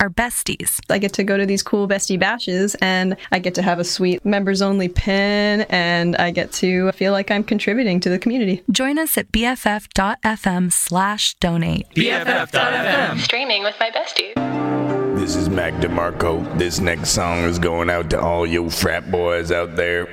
are besties. I get to go to these cool bestie bashes and I get to have a sweet members only pin and I get to feel like I'm contributing to the community. Join us at bff.fm slash donate. BFF.fm. Streaming with my bestie. This is Mac DeMarco. This next song is going out to all you frat boys out there.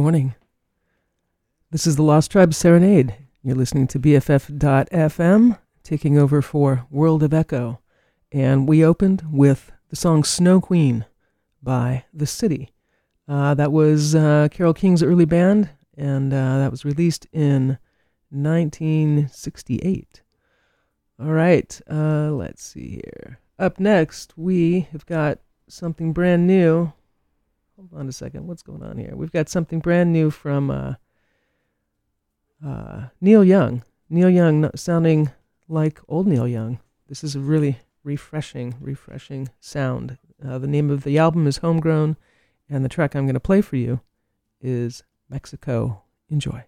Morning. This is the Lost Tribe Serenade. You're listening to BFF.FM, taking over for World of Echo. And we opened with the song Snow Queen by The City. Uh, that was uh, Carole King's early band, and uh, that was released in 1968. All right, uh, let's see here. Up next, we have got something brand new. Hold on a second. What's going on here? We've got something brand new from uh, uh, Neil Young. Neil Young sounding like old Neil Young. This is a really refreshing, refreshing sound. Uh, the name of the album is Homegrown, and the track I'm going to play for you is Mexico. Enjoy.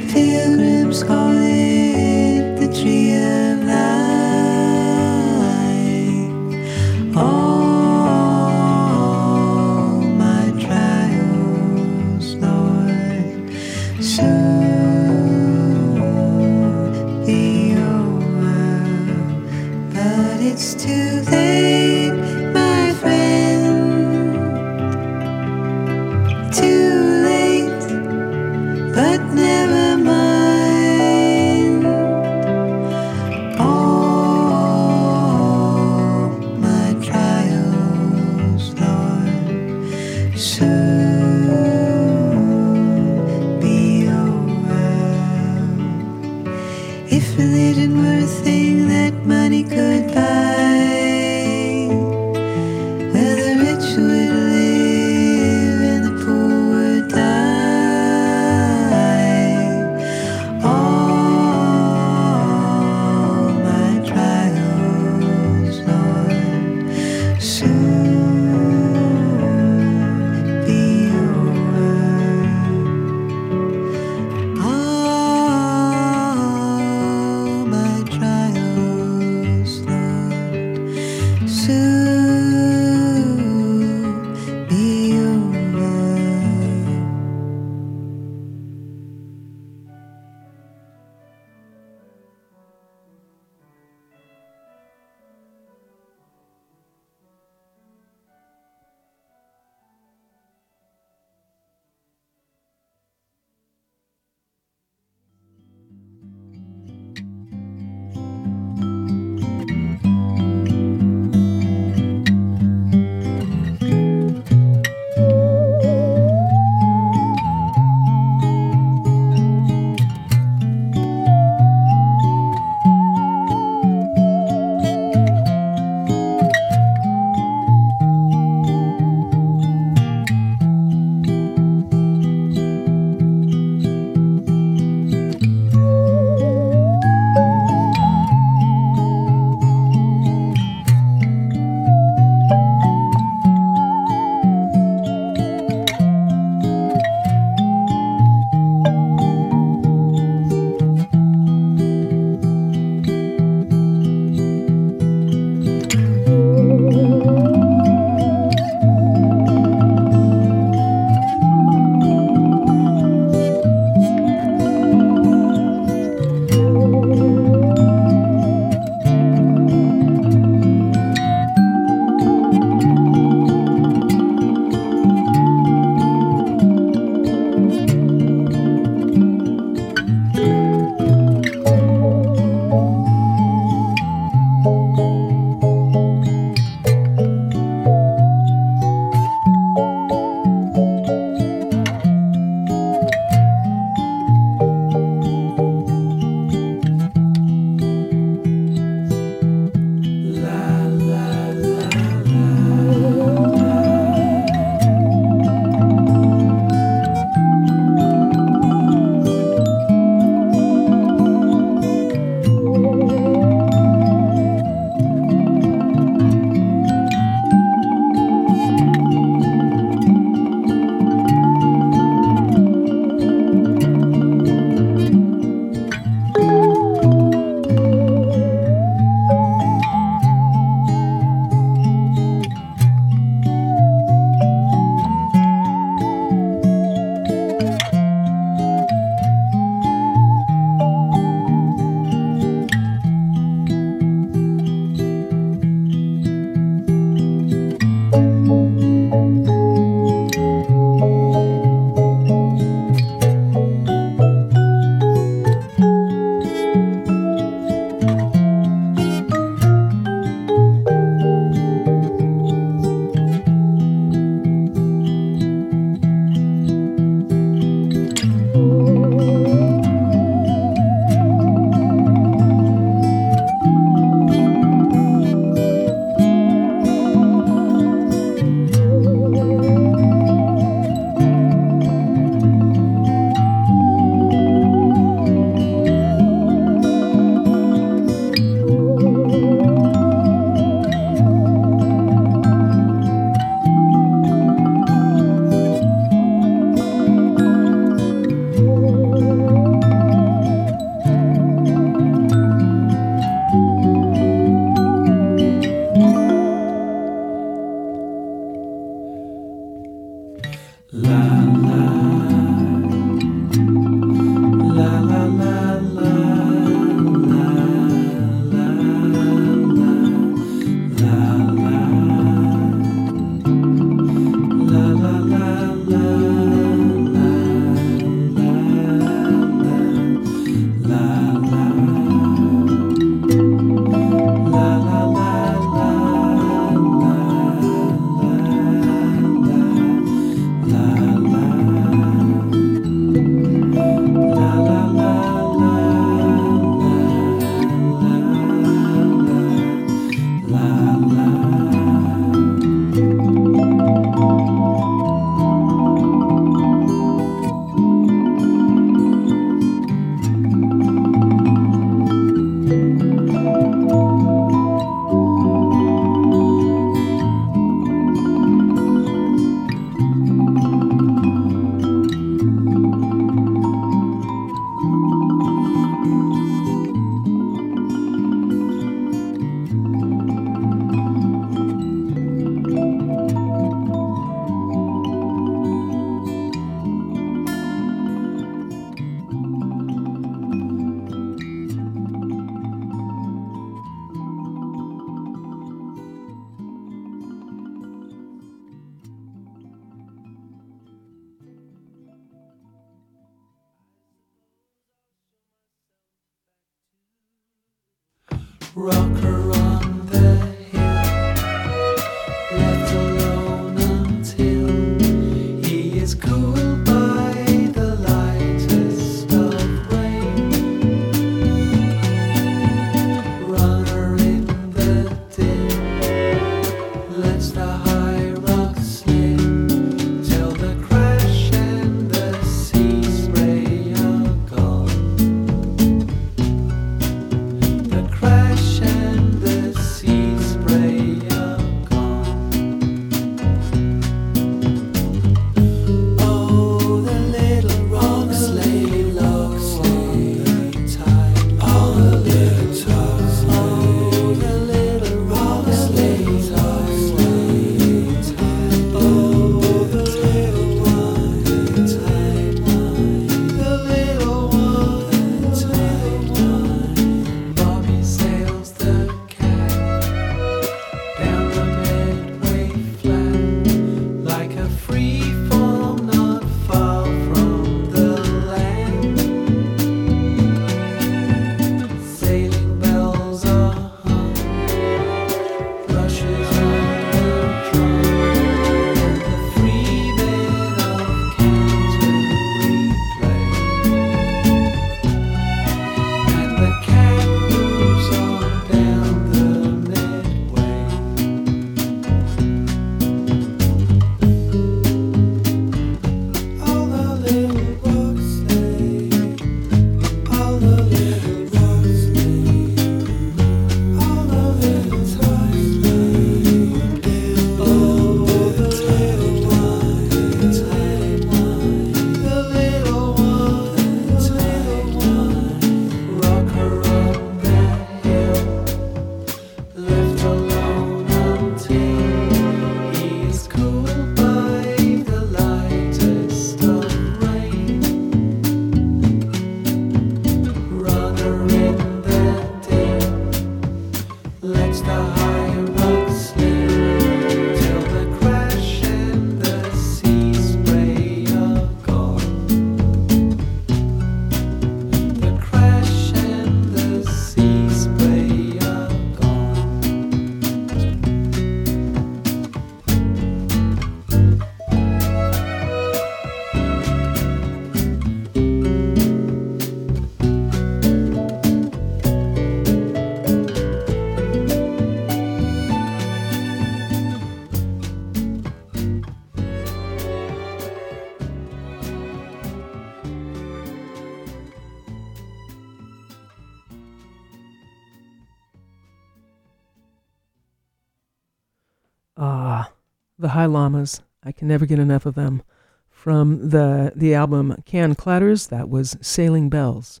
High Llamas. I can never get enough of them. From the the album Can Cladders, that was Sailing Bells.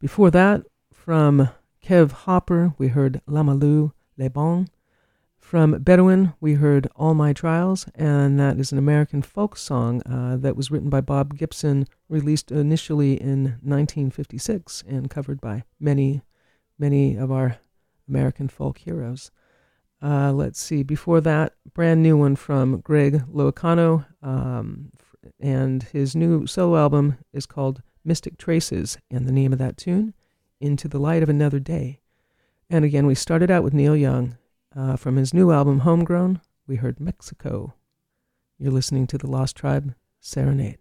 Before that, from Kev Hopper, we heard Lamalou Les Bains. From Bedouine, we heard All My Trials, and that is an American folk song uh, that was written by Bob Gibson, released initially in 1956, and covered by many, many of our American folk heroes. Uh, let's see. Before that, brand new one from Greg Loiacono, um, and his new solo album is called Mystic Traces, and the name of that tune, Into the Light of Another Day. And again, we started out with Neil Young. Uh, from his new album, Homegrown, we heard Mexico. You're listening to the Lost Tribe Serenade.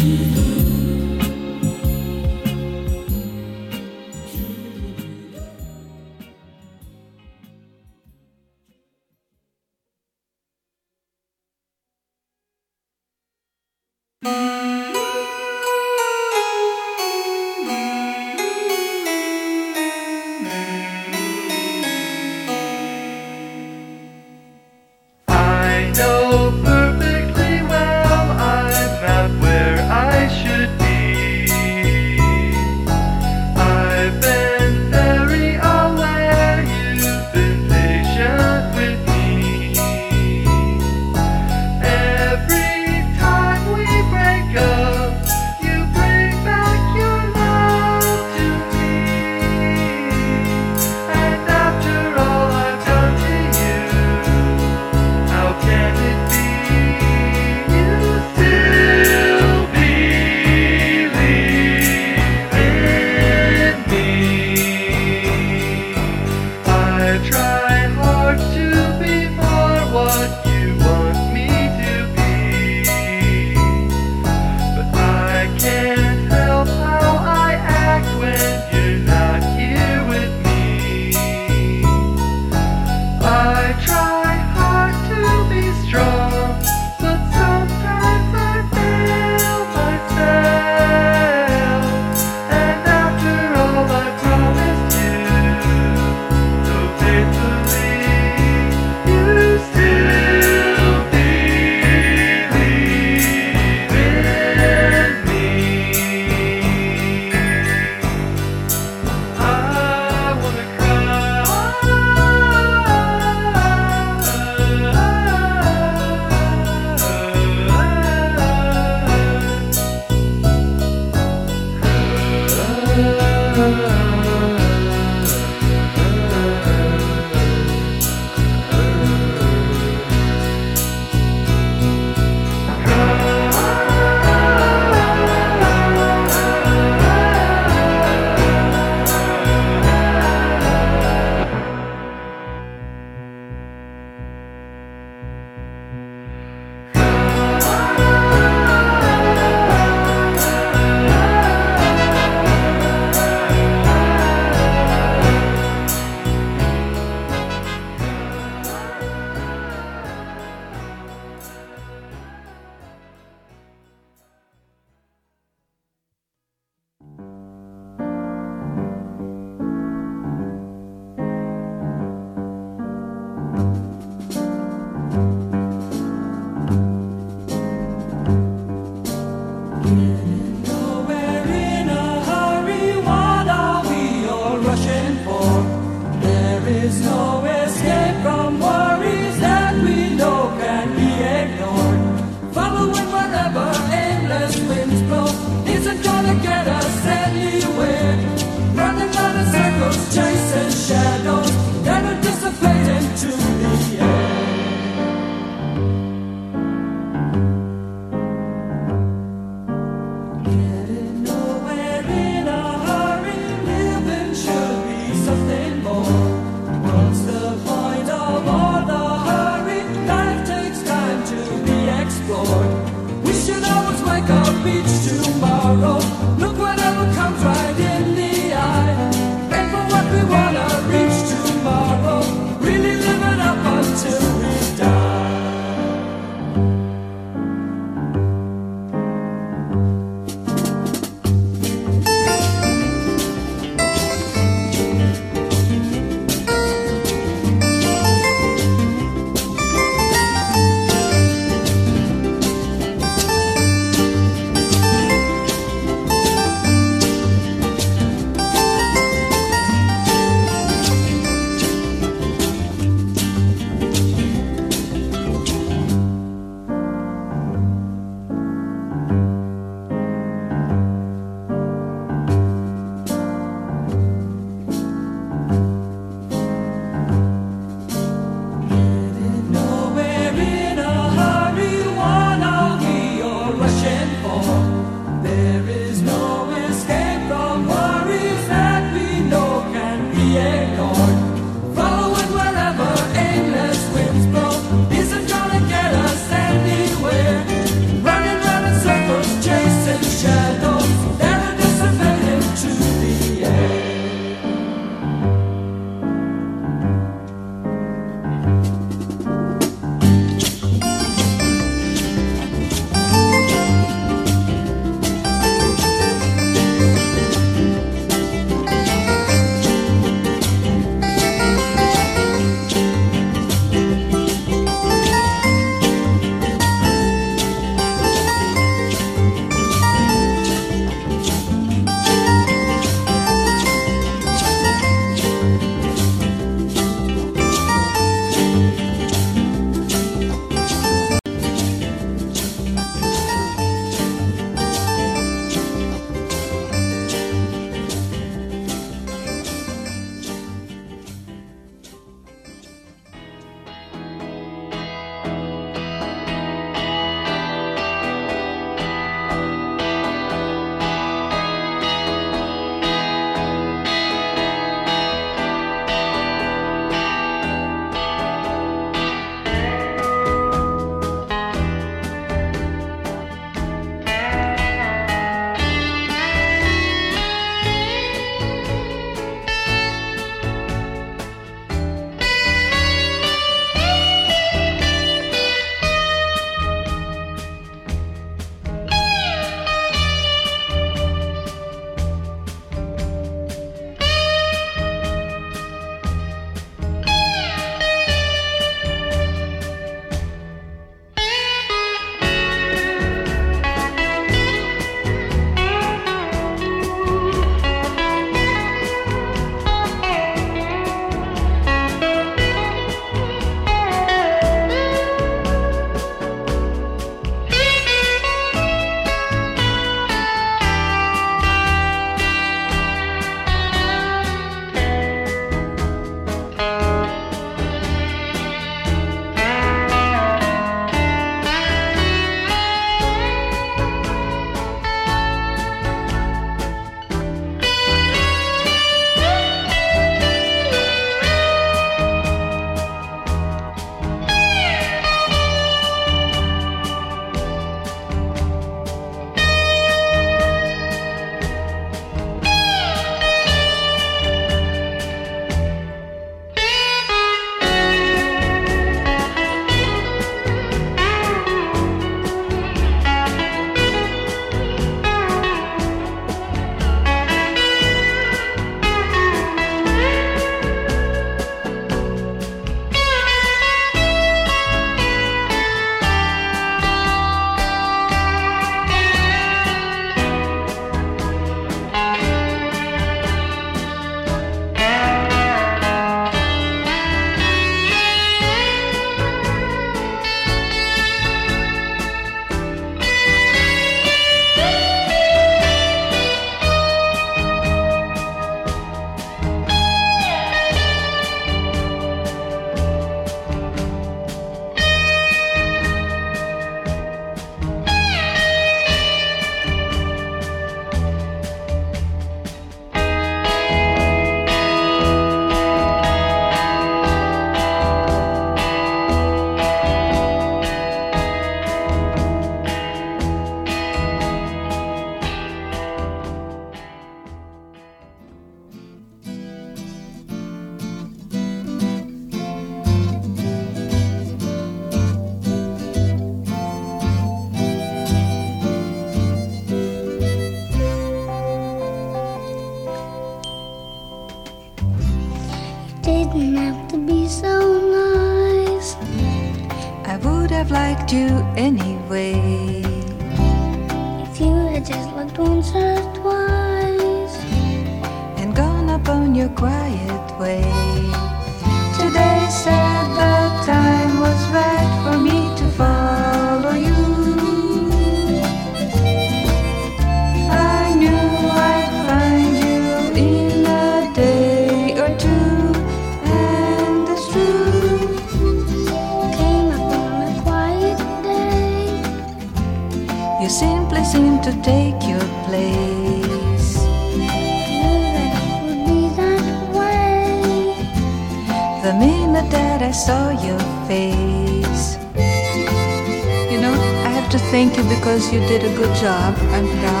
Did a good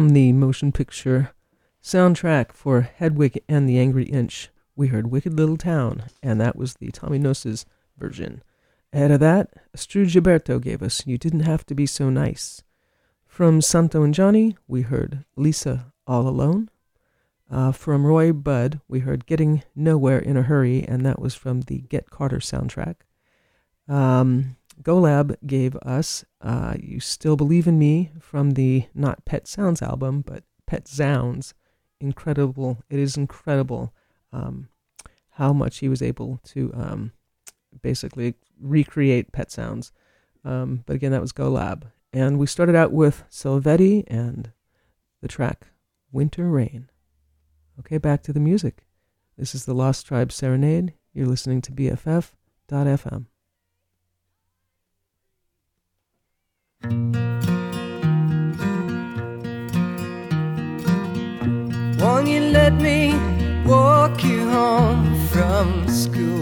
From the motion picture soundtrack for Hedwig and the Angry Inch, we heard Wicked Little Town, and that was the Tommy Gnosis version. Ahead of that, Astrud Gilberto gave us You Didn't Have to Be So Nice. From Santo and Johnny, we heard Lisa All Alone. Uh, from Roy Budd, we heard Getting Nowhere in a Hurry, and that was from the Get Carter soundtrack. Um, GoLab gave us uh, You Still Believe in Me from the not Pet Sounds album, but Pet Zounds. Incredible. It is incredible um, how much he was able to um, basically recreate Pet Sounds. Um, but again, that was GoLab. And we started out with Silvetti and the track Winter Rain. Okay, back to the music. This is the Lost Tribe Serenade. You're listening to BFF.FM. Won't you let me walk you home from school?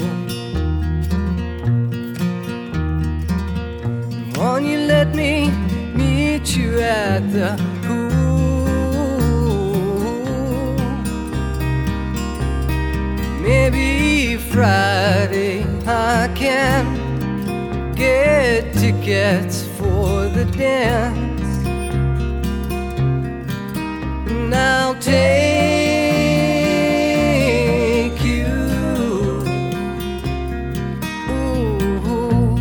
Won't you let me meet you at the pool? Maybe Friday I can get tickets for the dance. And I'll take you. Ooh.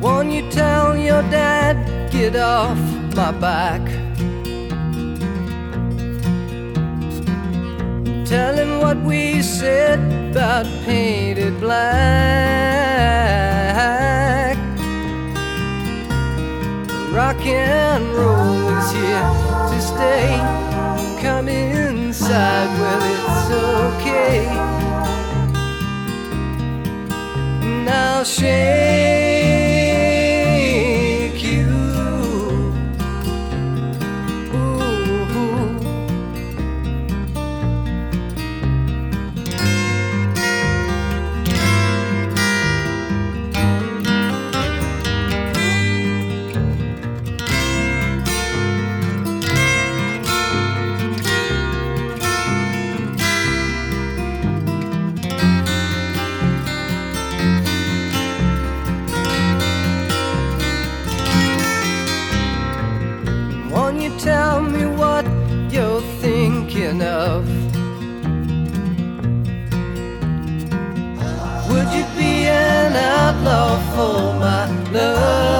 Won't you tell your dad, get off my back? Tell him what we said about painted black. Rock and roll is here to stay. Come inside, well, it's okay. I'll shake love?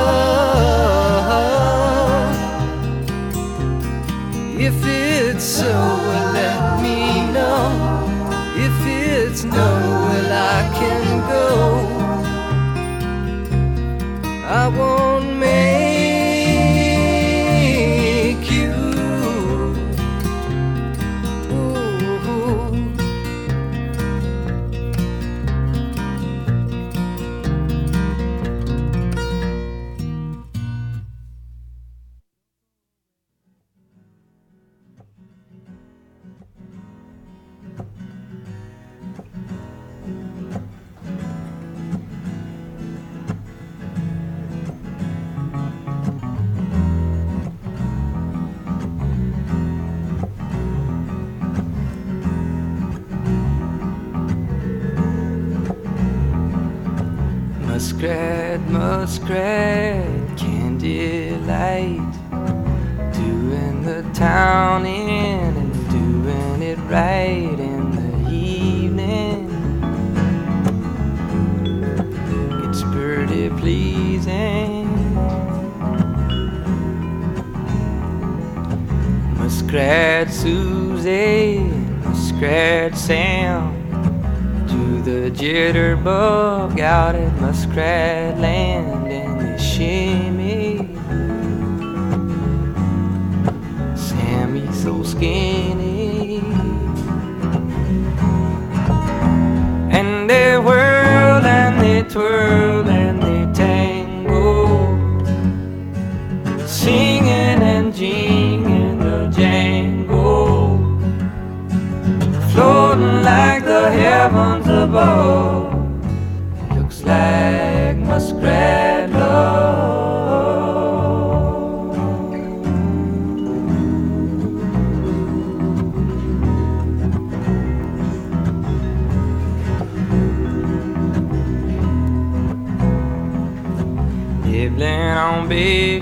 Jitterbug out at Muskrat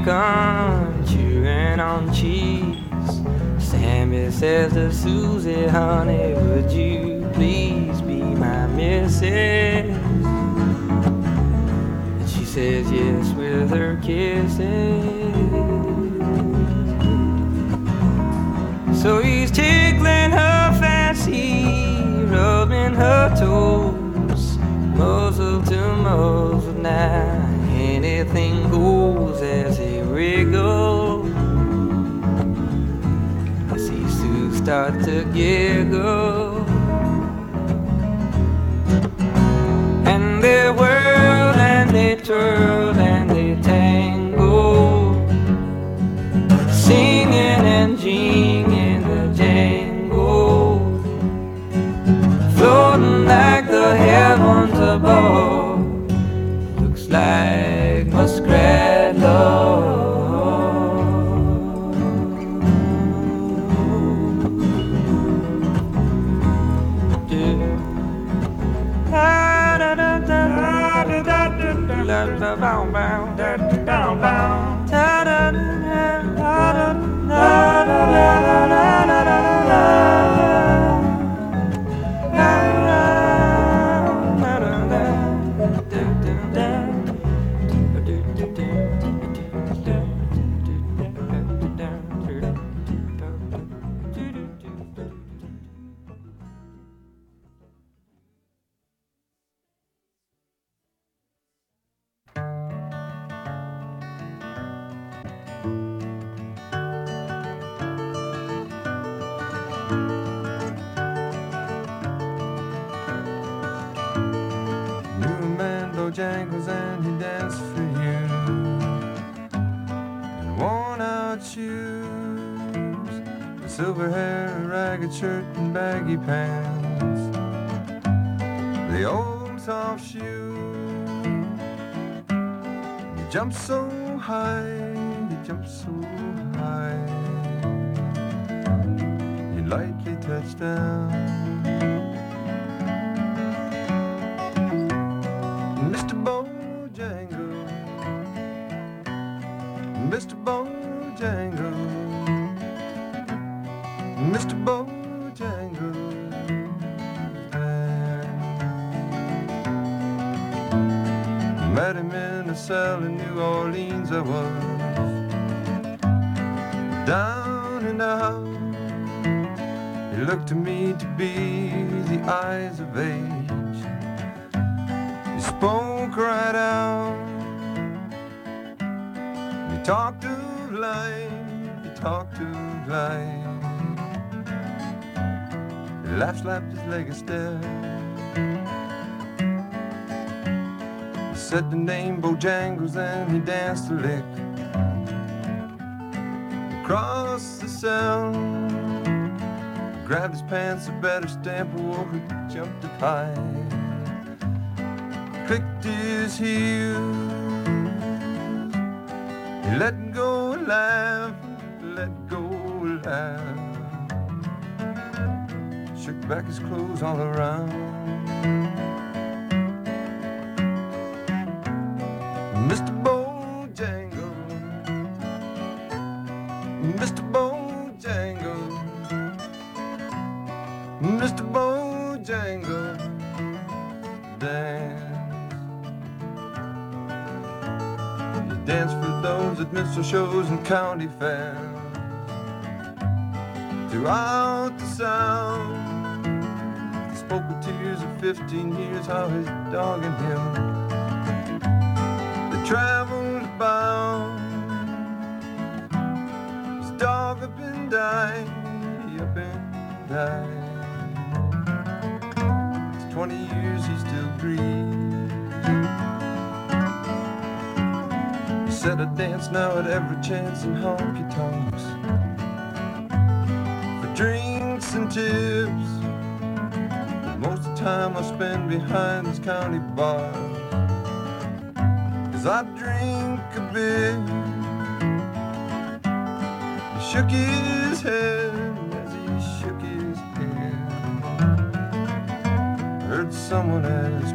bacon, chewing on cheese. Sammy says to Susie, honey, would you please be my missus? And she says yes with her kisses. So he's tickling her fancy, rubbing her toes, muzzle to muzzle now. Anything goes as he wriggles. I see Sue start to giggle. And they whirl and they twirl Knew silver hair, a ragged shirt, and baggy pants. The old soft shoe. You jumped so high, you jumped so high. You lightly touched down. He said the name Bojangles and he danced a lick across the sound. Grabbed his pants, a better stamp, he jumped up high clicked his heels. He let go and back his clothes all around. Mr. Bojangle, Mr. Bojangle, Mr. Bojangle, dance. You dance for those at minstrel shows and county fairs. Throughout the he spoke tears of 15 years how his dog and him the traveled bound. His dog up and died, up and died. It's 20 years he still grieves. He said I dance now at every chance in honky tonks for drinks and tips. Time I spend behind this county bar. Cause I drink a bit. He shook his head as he shook his head. Heard someone ask,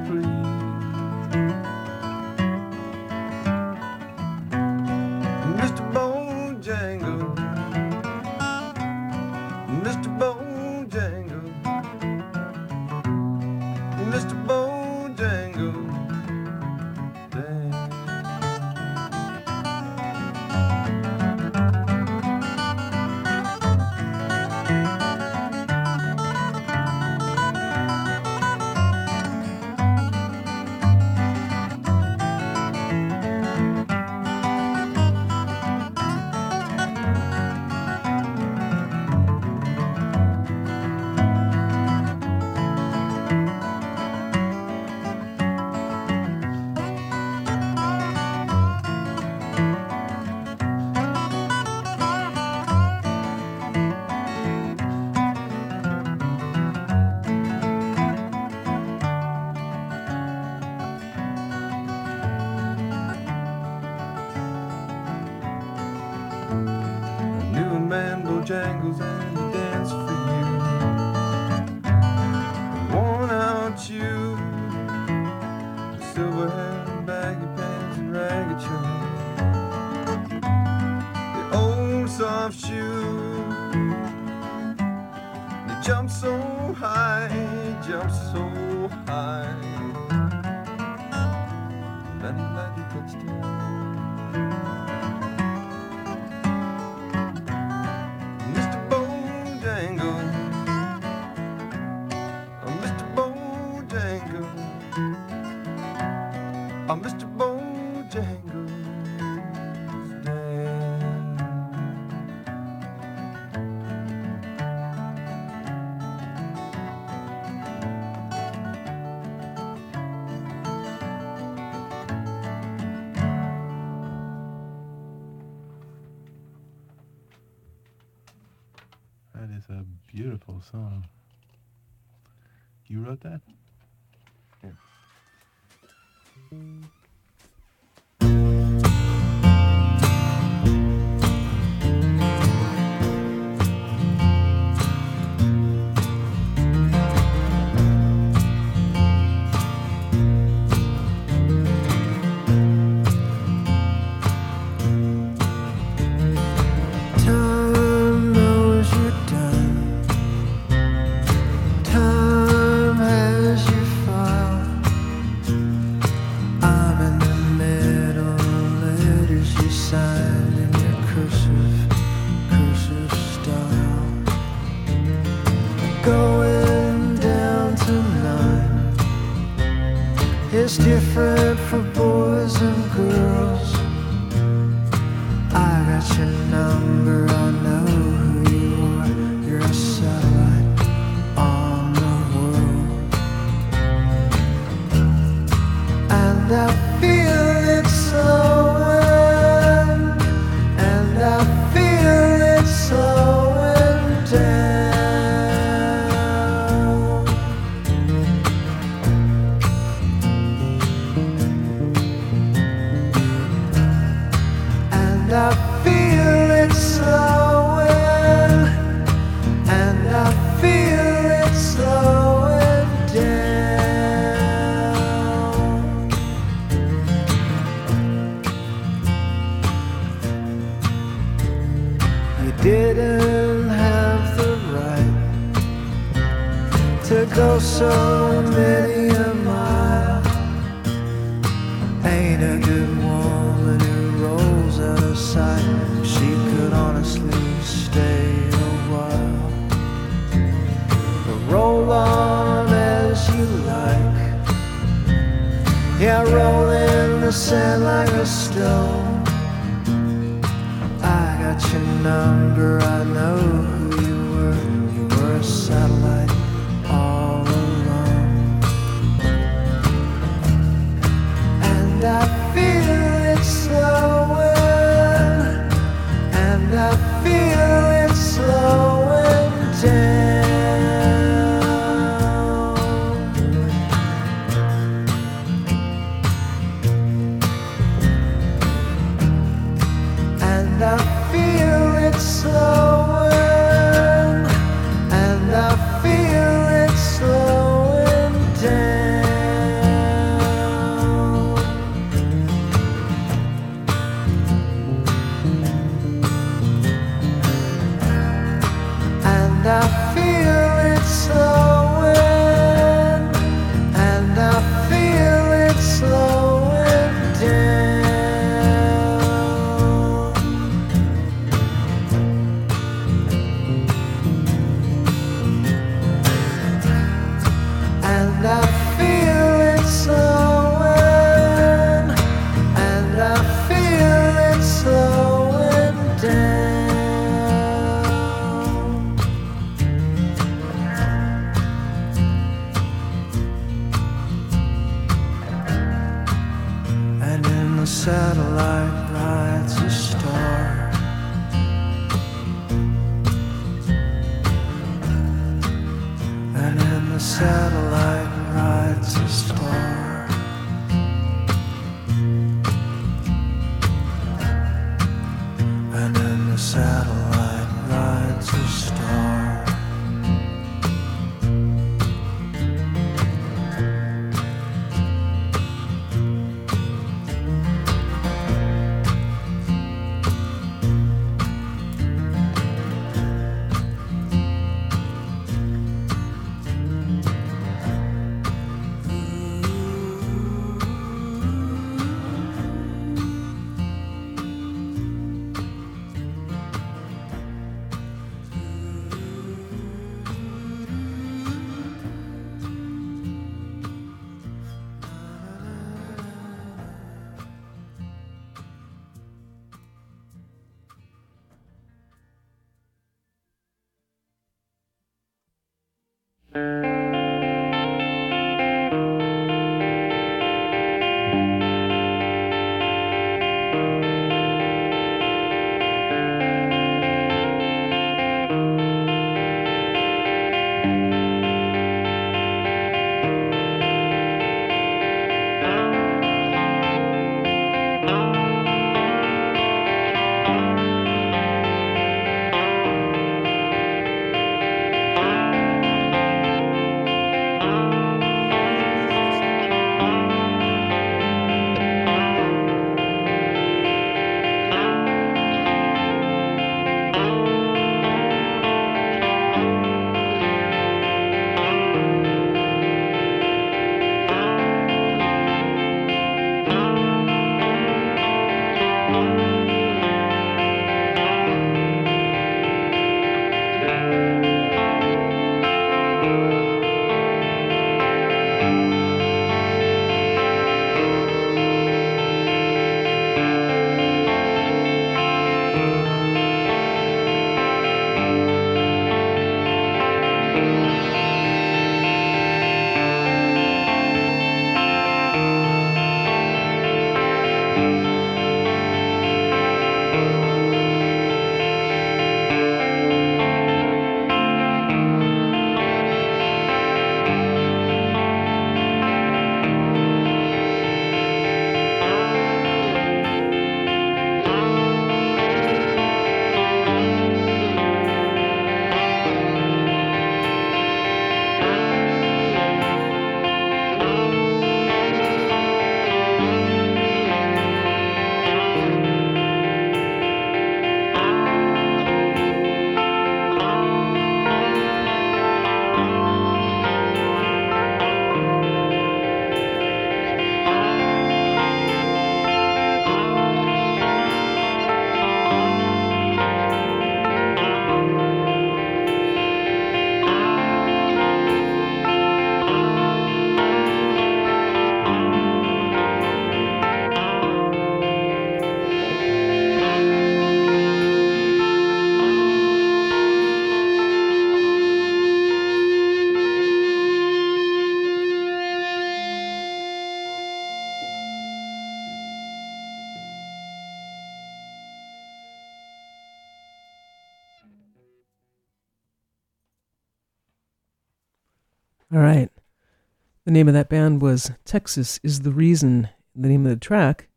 The name of that band was Texas is the Reason. The name of the track,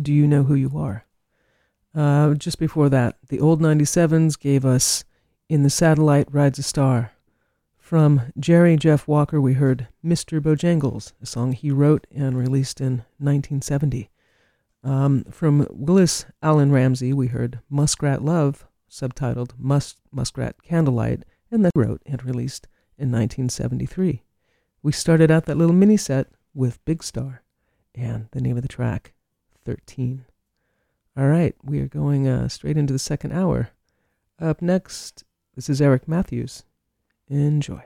Do You Know Who You Are? Uh, just before that, the old 97s gave us In the Satellite Rides a Star. From Jerry Jeff Walker, we heard Mr. Bojangles, a song he wrote and released in 1970. Um, from Willis Alan Ramsey, we heard Muskrat Love, subtitled Mus- Muskrat Candlelight, and that wrote and released in 1973. We started out that little mini set with Big Star and the name of the track, 13. All right, we are going uh, straight into the second hour. Up next, this is Eric Matthews. Enjoy.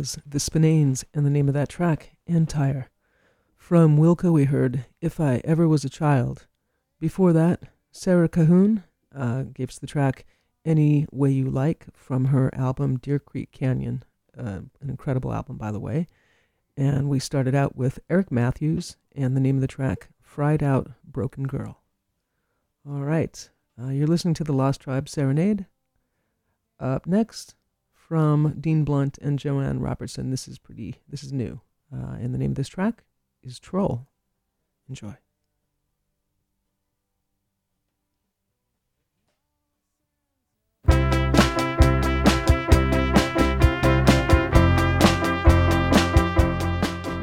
Was The Spinanes and the name of that track, Entire. From Wilco, we heard If I Ever Was a Child. Before that, Sera Cahoone uh, gave us the track Any Way You Like from her album Deer Creek Canyon. Uh, an incredible album, by the way. And we started out with Eric Matthews and the name of the track Fried Out Broken Girl. All right. Uh, you're listening to the Lost Tribe Serenade. Up next, from Dean Blunt and Joanne Robertson. This is pretty. This is new, uh, and the name of this track is Troll. Enjoy.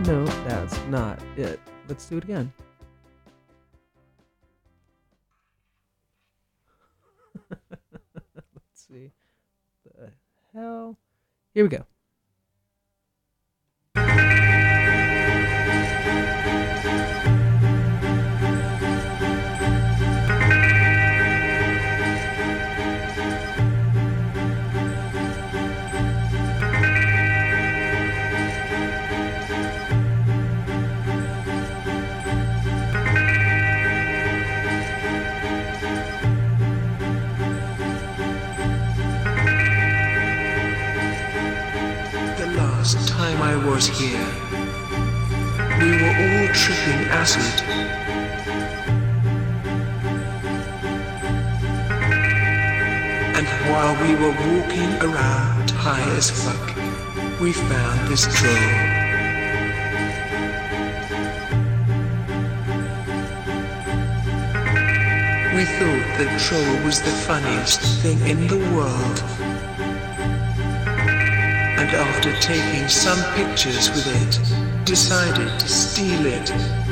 No, that's not it. Let's do it again. Let's see. Hell? Here we go. Was here. We were all tripping acid. And while we were walking around high as fuck, we found this troll. We thought the troll was the funniest thing in the world. And after taking some pictures with it, decided to steal it.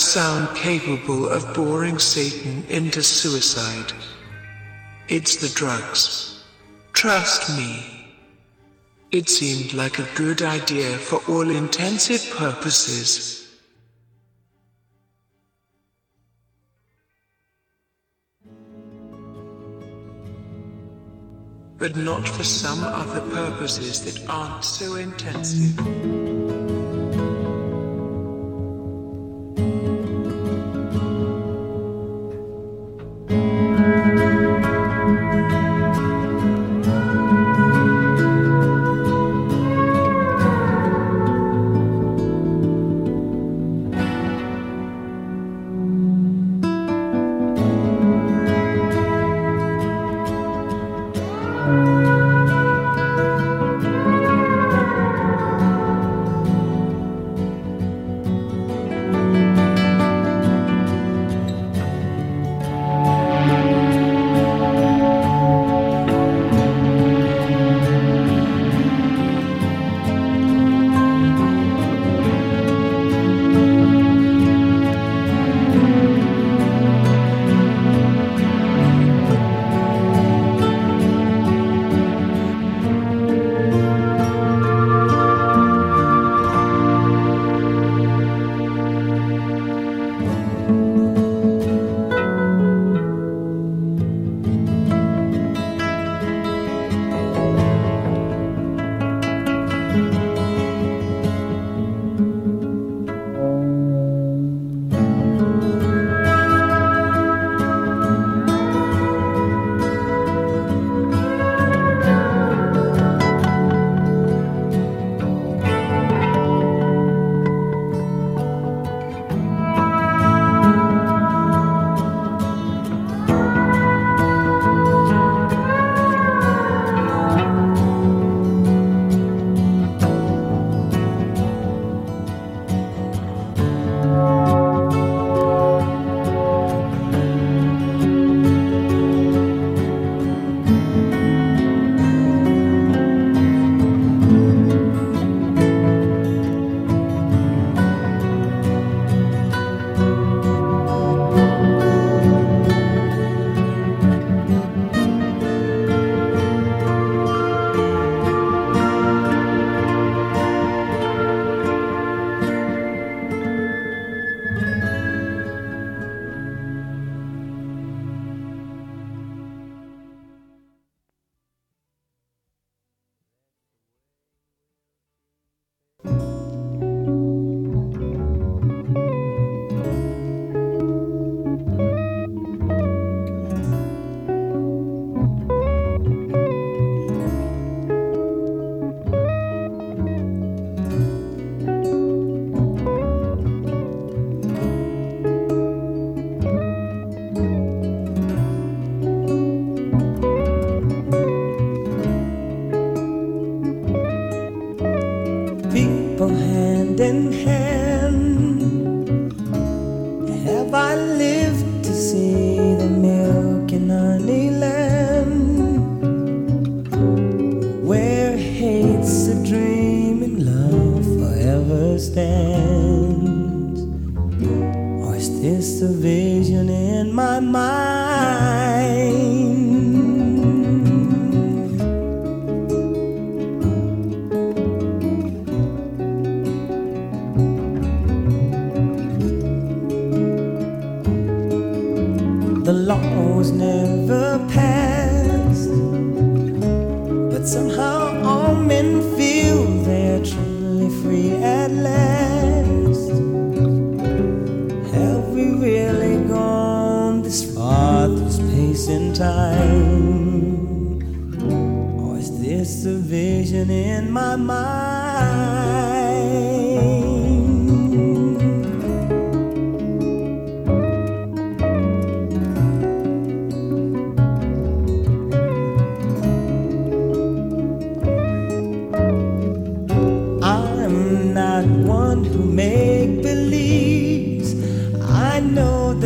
Sound capable of boring Satan into suicide. It's the drugs. Trust me. It seemed like a good idea for all intensive purposes. But not for some other purposes that aren't so intensive.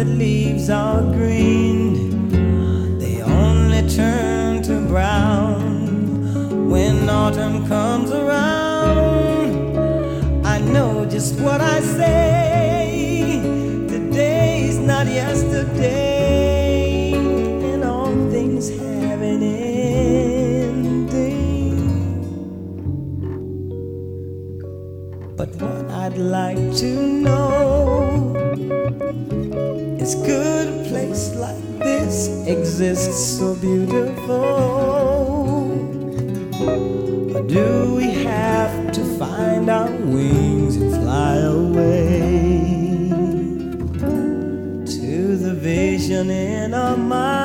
Leaves are green. They only turn to brown when autumn comes around. I know just what I say. Today's not yesterday, and all things have an ending. But what I'd like to know is good a place like this exists so beautiful? Or do we have to find our wings and fly away to the vision in our mind?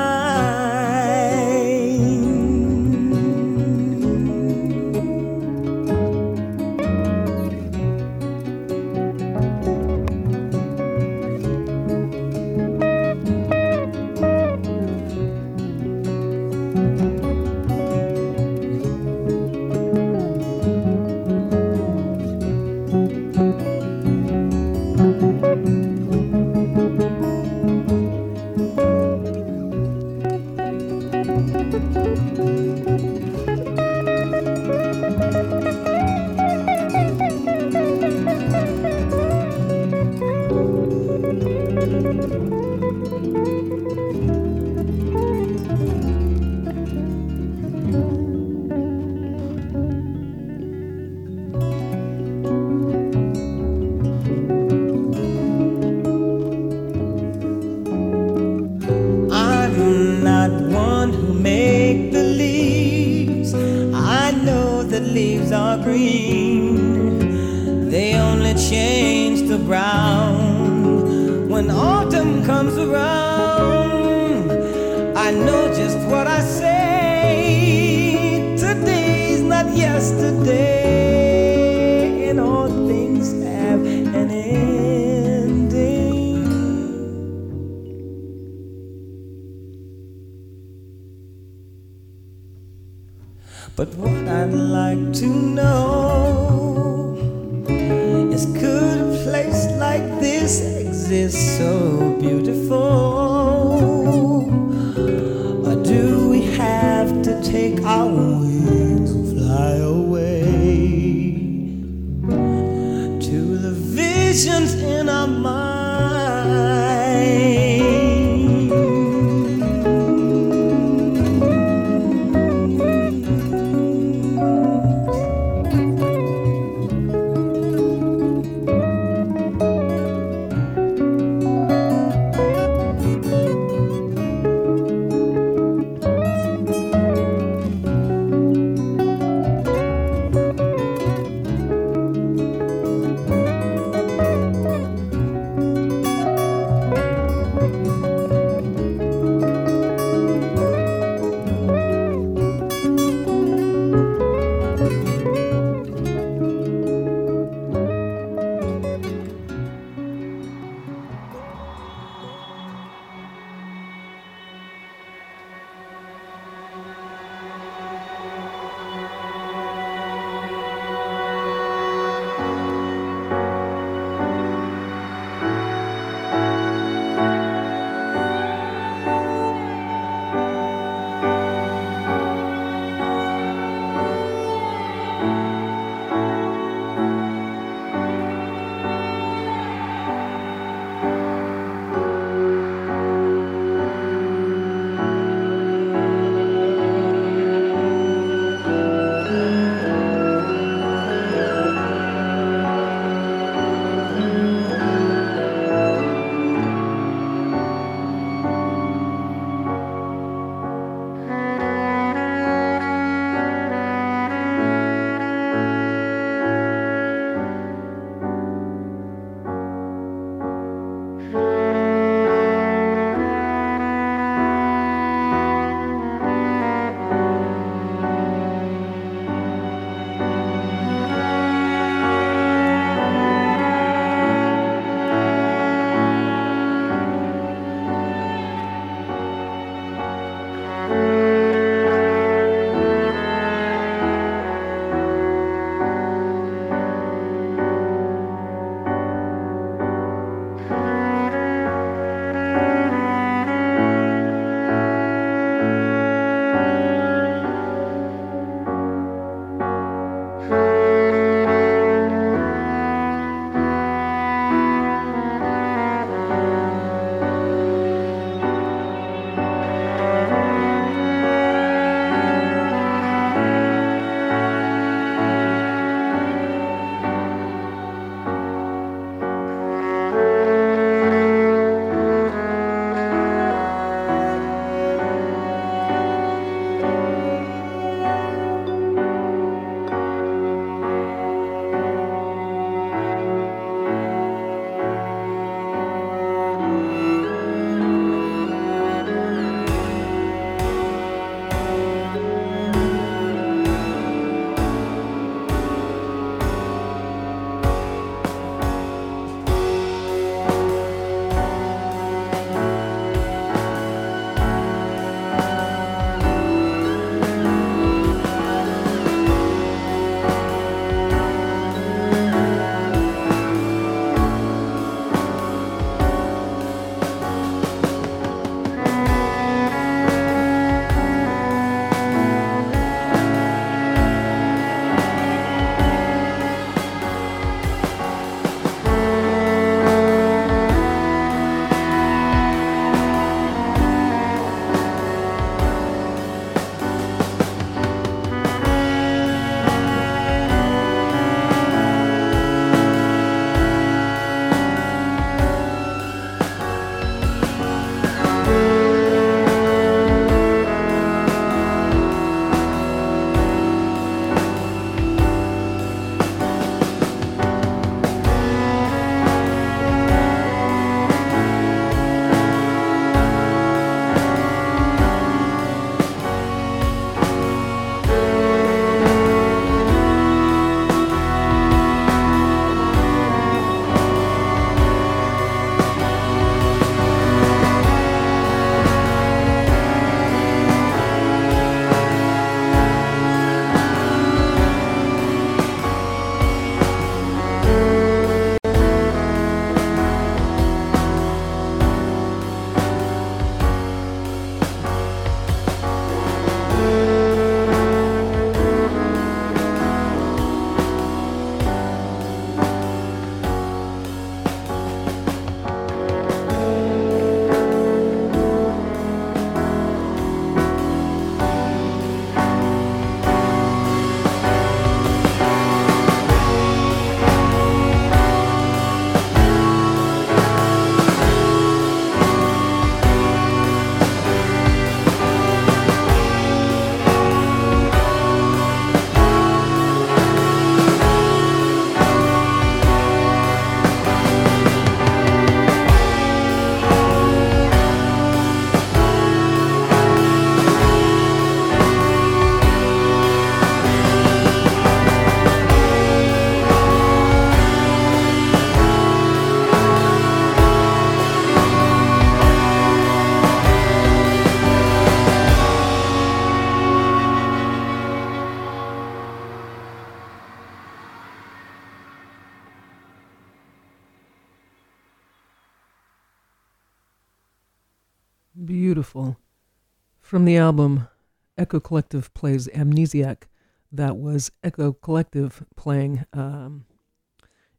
From the album Echo Collective Plays Amnesiac, that was Echo Collective playing um,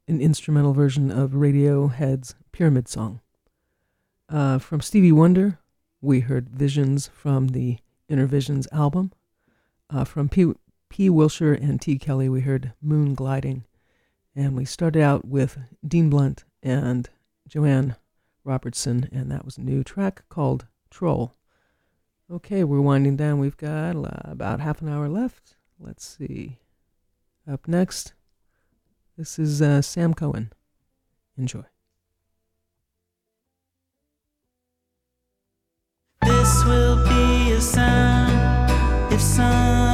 an instrumental version of Radiohead's Pyramid Song. Uh, from Stevie Wonder, we heard Visions from the Inner Visions album. Uh, from P. P. Wilshire and T. Kelly, we heard Moon Gliding. And we started out with Dean Blunt and Joanne Robertson, and that was a new track called Troll. Okay, we're winding down. We've got uh, about half an hour left. Let's see. Up next, this is uh, Sam Cohen. Enjoy. This will be a sound if someone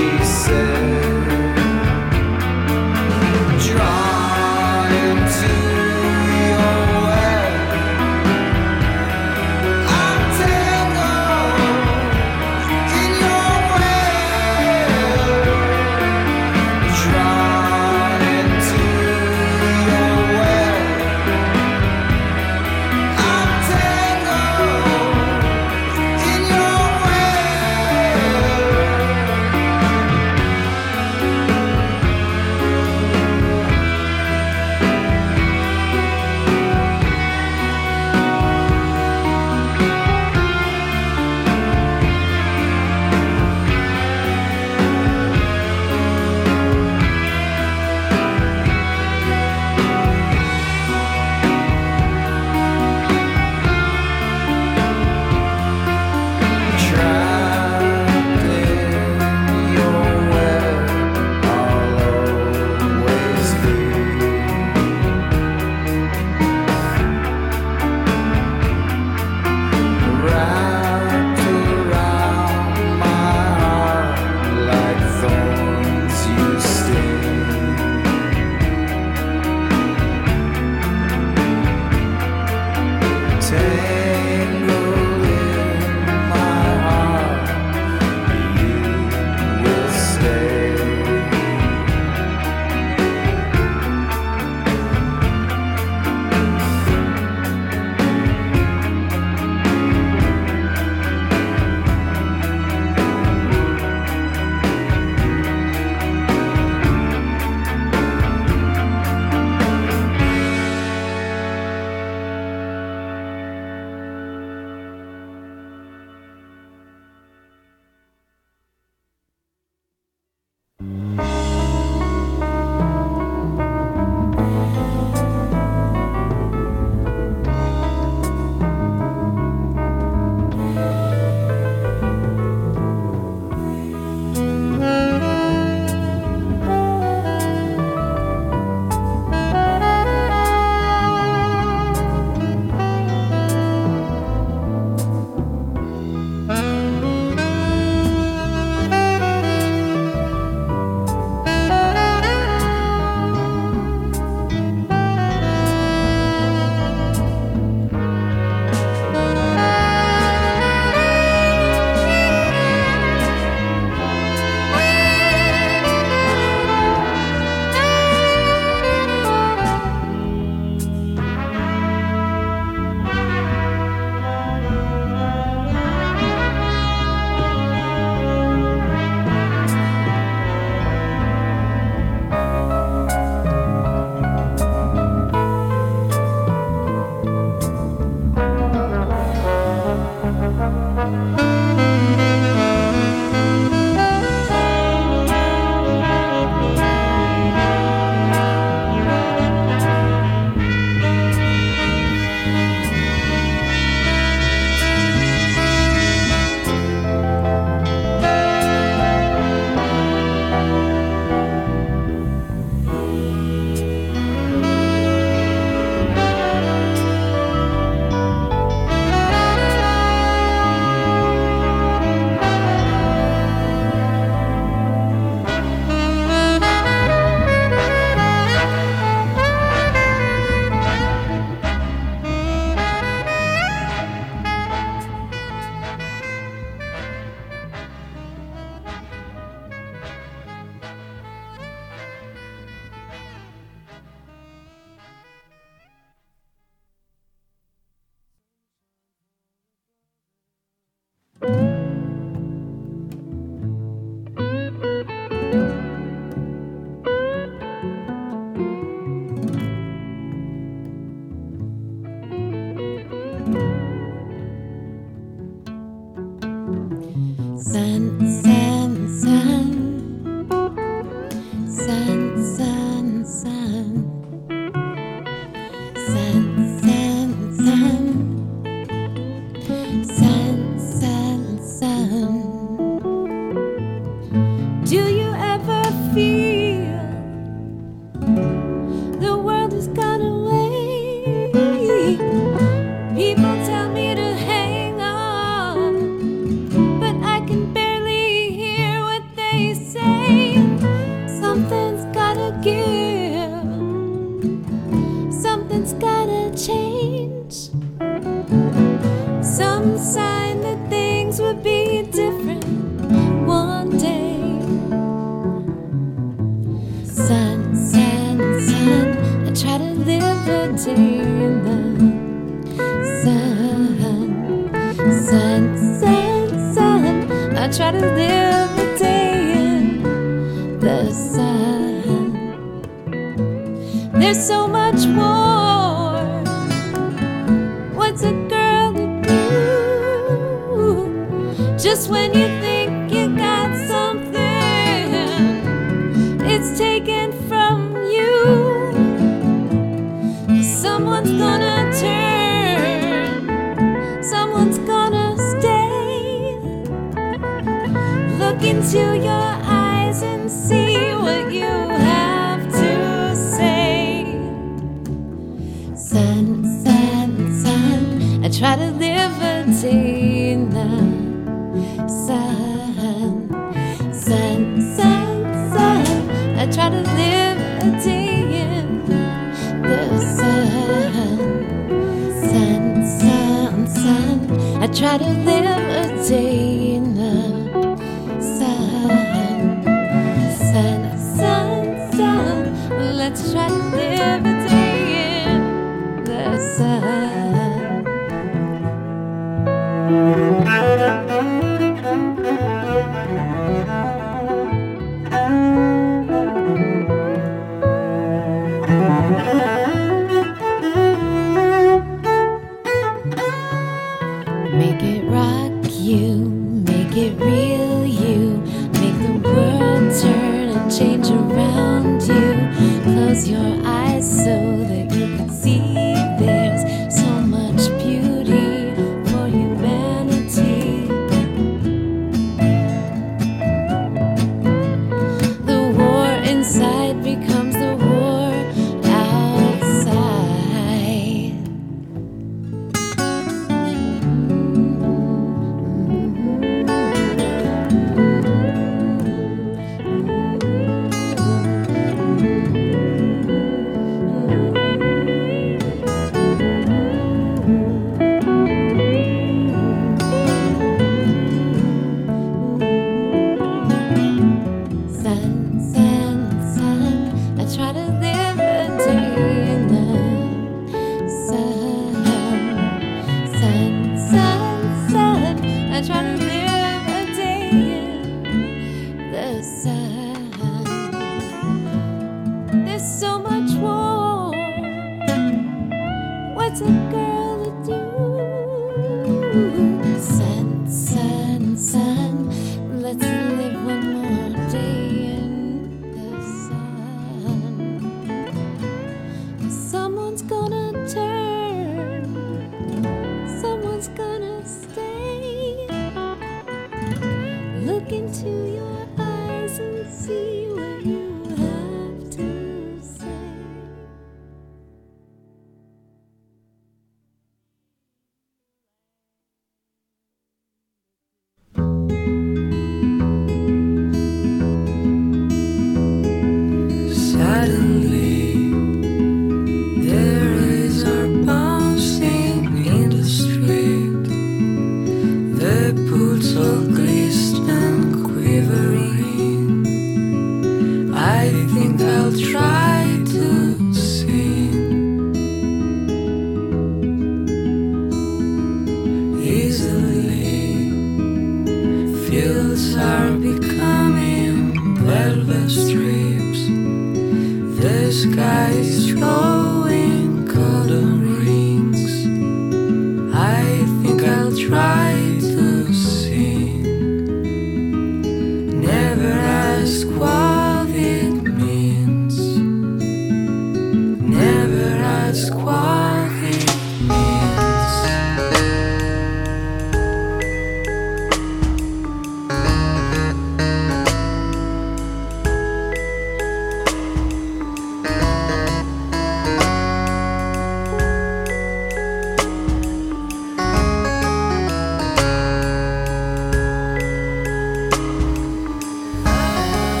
disser.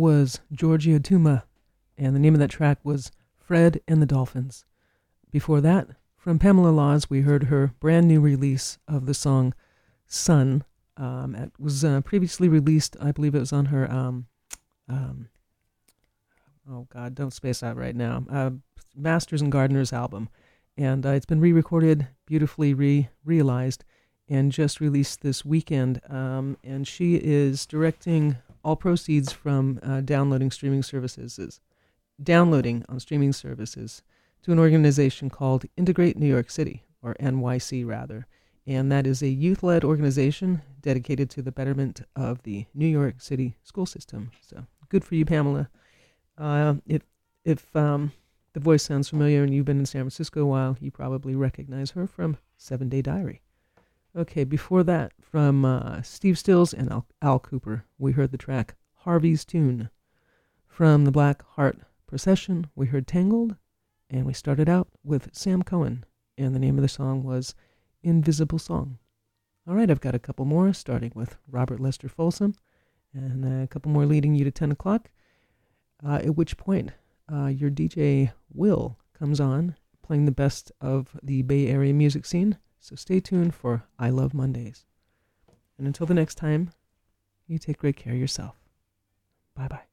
Was Giorgio Tuma, and the name of that track was Fred and the Dolphins. Before that, from Pamela Laws, we heard her brand new release of the song Sun. Um, it was uh, previously released, I believe it was on her, um, um, oh God, don't space out right now, uh, Masters and Gardeners album. And uh, it's been re recorded, beautifully re realized, and just released this weekend. Um, and she is directing all proceeds from uh, downloading streaming services, is downloading on streaming services to an organization called Integrate New York City, or NYC rather. And that is a youth led organization dedicated to the betterment of the New York City school system. So good for you, Pamela. Uh, if if um, the voice sounds familiar and you've been in San Francisco a while, you probably recognize her from Seven Day Diary. Okay, before that, from uh, Steve Stills and Al, Al Kooper, we heard the track Harvey's Tune. From the Black Heart Procession, we heard Tangled, and we started out with Sam Cohen, and the name of the song was Invisible Song. All right, I've got a couple more, starting with Robert Lester Folsom, and a couple more leading you to 10 o'clock, uh, at which point uh, your DJ Will comes on, playing the best of the Bay Area music scene. So stay tuned for I Love Mondays. And until the next time, you take great care of yourself. Bye bye.